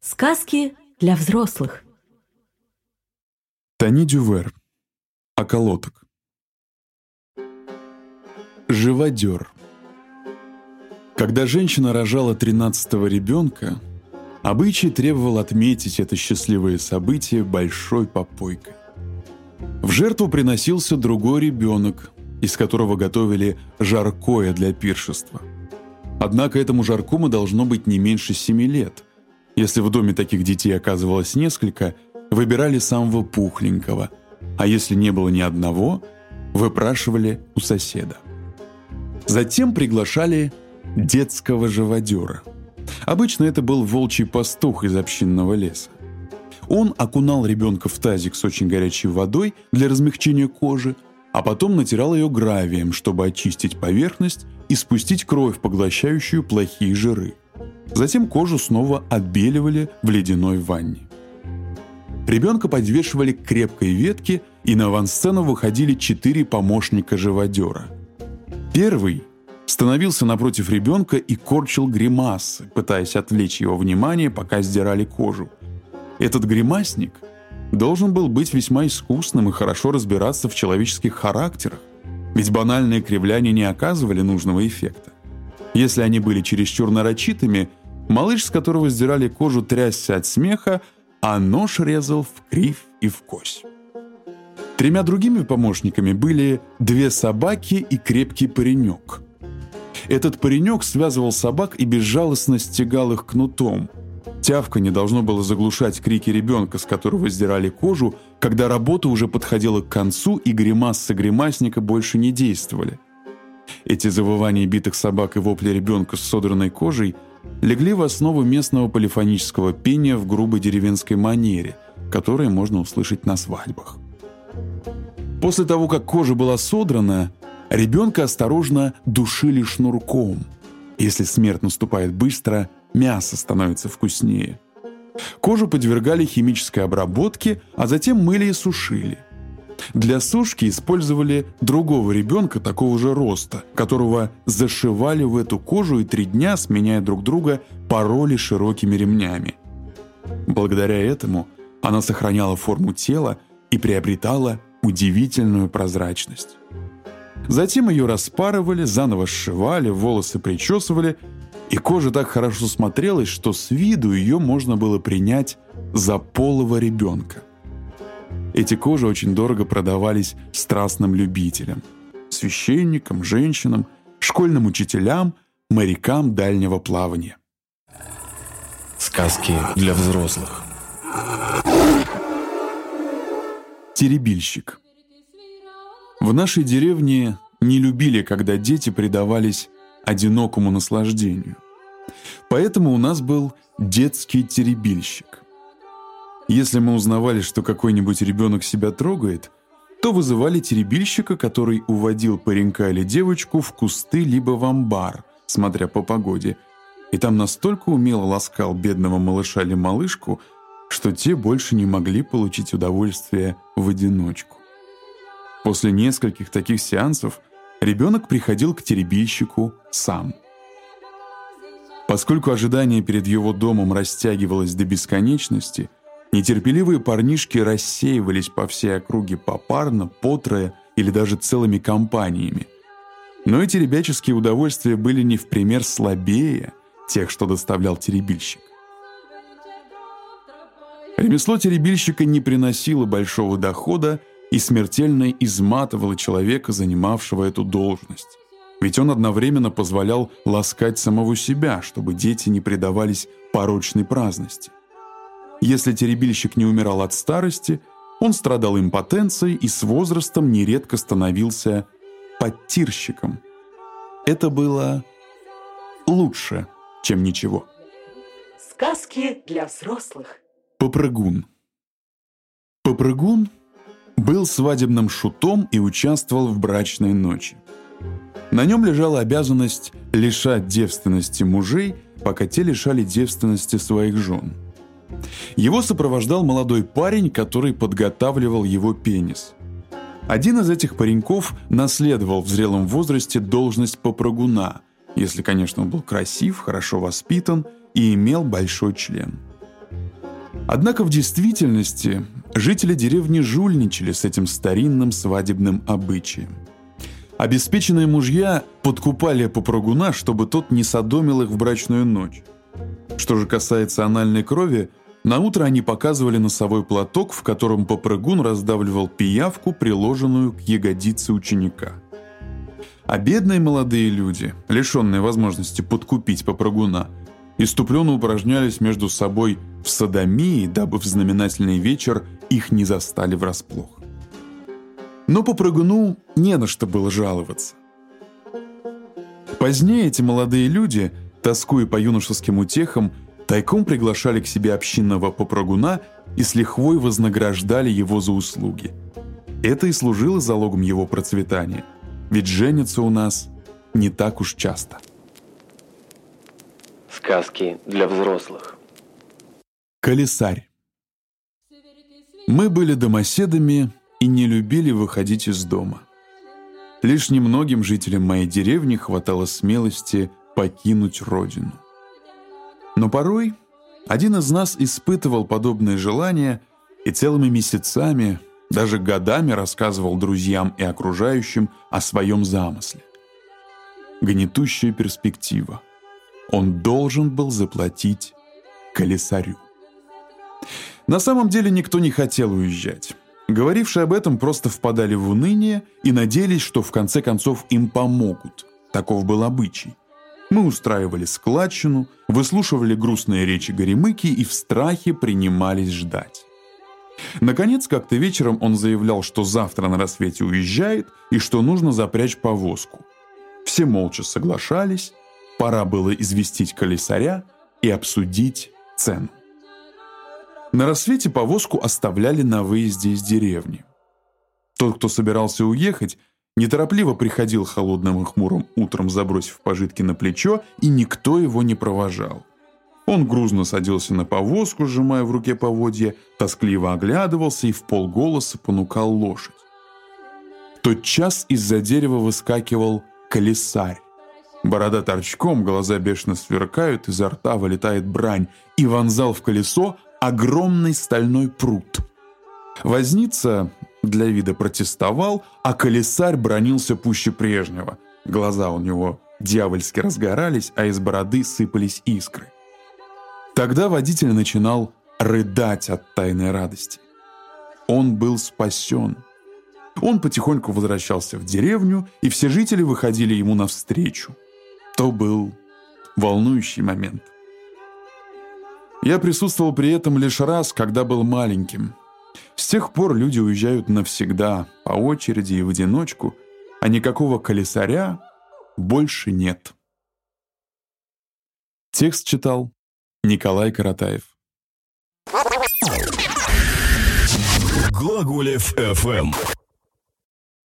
Сказки для взрослых. Тони Дювер. Околоток. Живодер. Когда женщина рожала тринадцатого ребенка, обычай требовал отметить это счастливое событие большой попойкой. В жертву приносился другой ребенок, из которого готовили жаркое для пиршества. Однако этому жаркому должно быть не меньше семи лет – если в доме таких детей оказывалось несколько, выбирали самого пухленького, а если не было ни одного, выпрашивали у соседа. Затем приглашали детского живодера. Обычно это был волчий пастух из общинного леса. Он окунал ребенка в тазик с очень горячей водой для размягчения кожи, а потом натирал ее гравием, чтобы очистить поверхность и спустить кровь, поглощающую плохие жиры. Затем кожу снова отбеливали в ледяной ванне. Ребенка подвешивали к крепкой ветке, и на авансцену выходили четыре помощника живодера. Первый становился напротив ребенка и корчил гримасы, пытаясь отвлечь его внимание, пока сдирали кожу. Этот гримасник должен был быть весьма искусным и хорошо разбираться в человеческих характерах, ведь банальные кривляния не оказывали нужного эффекта. Если они были чересчур нарочитыми, малыш, с которого сдирали кожу, трясся от смеха, а нож резал в кривь и в кость. Тремя другими помощниками были две собаки и крепкий паренек. Этот паренек связывал собак и безжалостно стегал их кнутом. Тявка не должно было заглушать крики ребенка, с которого сдирали кожу, когда работа уже подходила к концу и гримасы гримасника больше не действовали – эти завывания битых собак и вопли ребенка с содранной кожей легли в основу местного полифонического пения в грубой деревенской манере, которое можно услышать на свадьбах. После того, как кожа была содрана, ребенка осторожно душили шнурком. Если смерть наступает быстро, мясо становится вкуснее. Кожу подвергали химической обработке, а затем мыли и сушили. Для сушки использовали другого ребенка такого же роста, которого зашивали в эту кожу и три дня, сменяя друг друга, пороли широкими ремнями. Благодаря этому она сохраняла форму тела и приобретала удивительную прозрачность. Затем ее распарывали, заново сшивали, волосы причесывали, и кожа так хорошо смотрелась, что с виду ее можно было принять за полого ребенка. Эти кожи очень дорого продавались страстным любителям, священникам, женщинам, школьным учителям, морякам дальнего плавания. Сказки для взрослых. Теребильщик. В нашей деревне не любили, когда дети предавались одинокому наслаждению. Поэтому у нас был детский теребильщик. Если мы узнавали, что какой-нибудь ребенок себя трогает, то вызывали теребильщика, который уводил паренька или девочку в кусты либо в амбар, смотря по погоде, и там настолько умело ласкал бедного малыша или малышку, что те больше не могли получить удовольствие в одиночку. После нескольких таких сеансов ребенок приходил к теребильщику сам. Поскольку ожидание перед его домом растягивалось до бесконечности – Нетерпеливые парнишки рассеивались по всей округе попарно, потрое или даже целыми компаниями. Но эти ребяческие удовольствия были не в пример слабее тех, что доставлял теребильщик. Ремесло теребильщика не приносило большого дохода и смертельно изматывало человека, занимавшего эту должность. Ведь он одновременно позволял ласкать самого себя, чтобы дети не предавались порочной праздности. Если теребильщик не умирал от старости, он страдал импотенцией и с возрастом нередко становился подтирщиком. Это было лучше, чем ничего. Сказки для взрослых. Попрыгун. Попрыгун был свадебным шутом и участвовал в брачной ночи. На нем лежала обязанность лишать девственности мужей, пока те лишали девственности своих жен – его сопровождал молодой парень, который подготавливал его пенис. Один из этих пареньков наследовал в зрелом возрасте должность попрыгуна, если, конечно, он был красив, хорошо воспитан и имел большой член. Однако в действительности жители деревни жульничали с этим старинным свадебным обычаем. Обеспеченные мужья подкупали попрыгуна, чтобы тот не содомил их в брачную ночь. Что же касается анальной крови, на утро они показывали носовой платок, в котором попрыгун раздавливал пиявку, приложенную к ягодице ученика. А бедные молодые люди, лишенные возможности подкупить попрыгуна, иступленно упражнялись между собой в садомии, дабы в знаменательный вечер их не застали врасплох. Но по прыгуну не на что было жаловаться. Позднее эти молодые люди, тоскуя по юношеским утехам, тайком приглашали к себе общинного попрыгуна и с лихвой вознаграждали его за услуги. Это и служило залогом его процветания, ведь женятся у нас не так уж часто. Сказки для взрослых. Колесарь. Мы были домоседами и не любили выходить из дома. Лишь немногим жителям моей деревни хватало смелости покинуть родину. Но порой один из нас испытывал подобное желание и целыми месяцами, даже годами рассказывал друзьям и окружающим о своем замысле. Гнетущая перспектива. Он должен был заплатить колесарю. На самом деле никто не хотел уезжать. Говорившие об этом просто впадали в уныние и надеялись, что в конце концов им помогут. Таков был обычай. Мы устраивали складчину, выслушивали грустные речи Горемыки и в страхе принимались ждать. Наконец, как-то вечером он заявлял, что завтра на рассвете уезжает и что нужно запрячь повозку. Все молча соглашались, пора было известить колесаря и обсудить цену. На рассвете повозку оставляли на выезде из деревни. Тот, кто собирался уехать, неторопливо приходил холодным и хмурым утром, забросив пожитки на плечо, и никто его не провожал. Он грузно садился на повозку, сжимая в руке поводья, тоскливо оглядывался и в полголоса понукал лошадь. тот час из-за дерева выскакивал колесарь. Борода торчком, глаза бешено сверкают, изо рта вылетает брань, и вонзал в колесо огромный стальной пруд. Возница для вида протестовал, а колесарь бронился пуще прежнего. Глаза у него дьявольски разгорались, а из бороды сыпались искры. Тогда водитель начинал рыдать от тайной радости. Он был спасен. Он потихоньку возвращался в деревню, и все жители выходили ему навстречу. То был волнующий момент. Я присутствовал при этом лишь раз, когда был маленьким. С тех пор люди уезжают навсегда, по очереди и в одиночку, а никакого колесаря больше нет. Текст читал Николай Каратаев. Глаголев FM.